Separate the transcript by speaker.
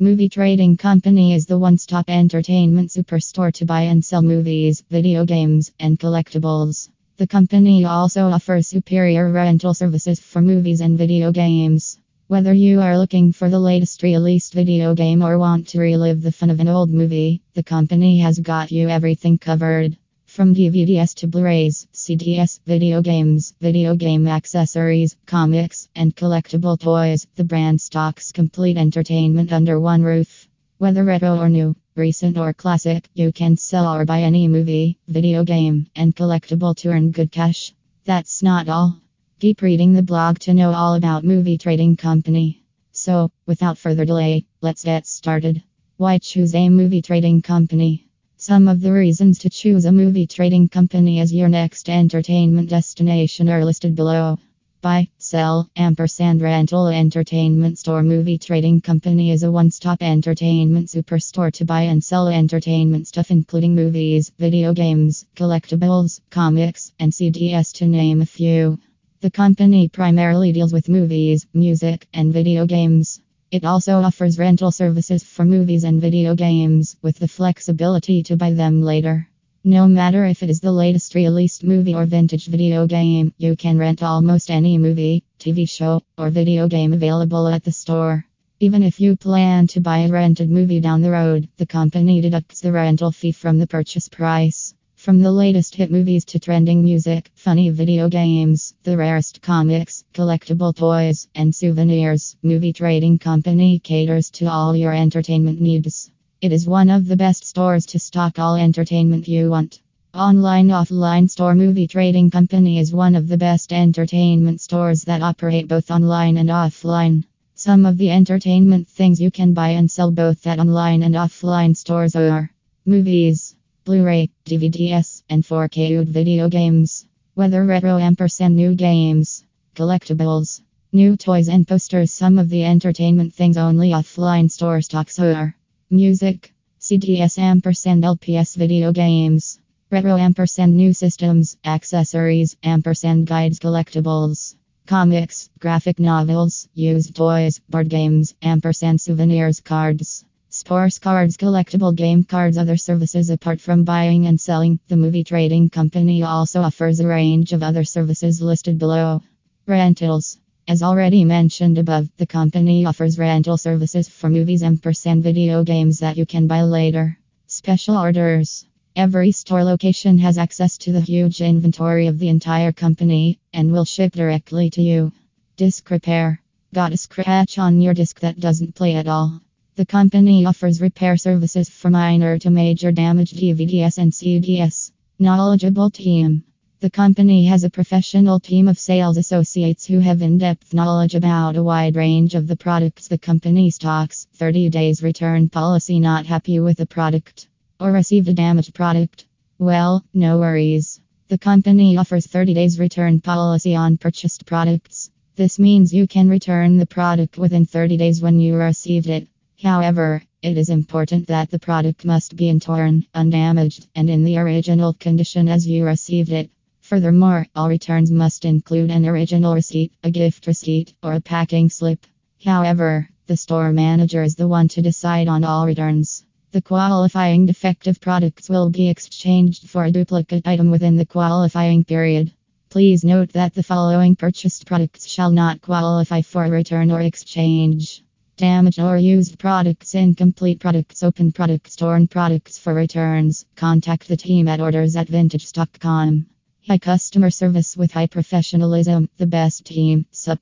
Speaker 1: Movie Trading Company is the one stop entertainment superstore to buy and sell movies, video games, and collectibles. The company also offers superior rental services for movies and video games. Whether you are looking for the latest released video game or want to relive the fun of an old movie, the company has got you everything covered. From DVDs to Blu rays, CDs, video games, video game accessories, comics, and collectible toys, the brand stocks complete entertainment under one roof. Whether retro or new, recent or classic, you can sell or buy any movie, video game, and collectible to earn good cash. That's not all. Keep reading the blog to know all about Movie Trading Company. So, without further delay, let's get started. Why choose a movie trading company? Some of the reasons to choose a movie trading company as your next entertainment destination are listed below. Buy, sell, ampersand rental entertainment store movie trading company is a one-stop entertainment superstore to buy and sell entertainment stuff including movies, video games, collectibles, comics, and CDs to name a few. The company primarily deals with movies, music, and video games. It also offers rental services for movies and video games, with the flexibility to buy them later. No matter if it is the latest released movie or vintage video game, you can rent almost any movie, TV show, or video game available at the store. Even if you plan to buy a rented movie down the road, the company deducts the rental fee from the purchase price. From the latest hit movies to trending music, funny video games, the rarest comics, collectible toys, and souvenirs, Movie Trading Company caters to all your entertainment needs. It is one of the best stores to stock all entertainment you want. Online offline store Movie Trading Company is one of the best entertainment stores that operate both online and offline. Some of the entertainment things you can buy and sell both at online and offline stores are movies Blu-ray, DVDs, and 4K video games. Whether retro ampersand new games, collectibles, new toys and posters. Some of the entertainment things only offline store stocks are music, CDS ampersand LPS video games, retro ampersand new systems, accessories, ampersand guides collectibles. Comics, graphic novels, used toys, board games, ampersand souvenirs cards. Sports cards, collectible game cards, other services apart from buying and selling. The movie trading company also offers a range of other services listed below. Rentals. As already mentioned above, the company offers rental services for movies and percent video games that you can buy later. Special orders. Every store location has access to the huge inventory of the entire company and will ship directly to you. Disc repair. Got a scratch on your disc that doesn't play at all? The company offers repair services for minor to major damage DVDs and CDs. Knowledgeable team. The company has a professional team of sales associates who have in depth knowledge about a wide range of the products the company stocks. 30 days return policy. Not happy with a product or received a damaged product? Well, no worries. The company offers 30 days return policy on purchased products. This means you can return the product within 30 days when you received it. However, it is important that the product must be untorn, undamaged, and in the original condition as you received it. Furthermore, all returns must include an original receipt, a gift receipt, or a packing slip. However, the store manager is the one to decide on all returns. The qualifying defective products will be exchanged for a duplicate item within the qualifying period. Please note that the following purchased products shall not qualify for return or exchange. Damaged or used products, incomplete products, open products, torn products for returns. Contact the team at orders at vintagestock.com. High customer service with high professionalism, the best team. Sup.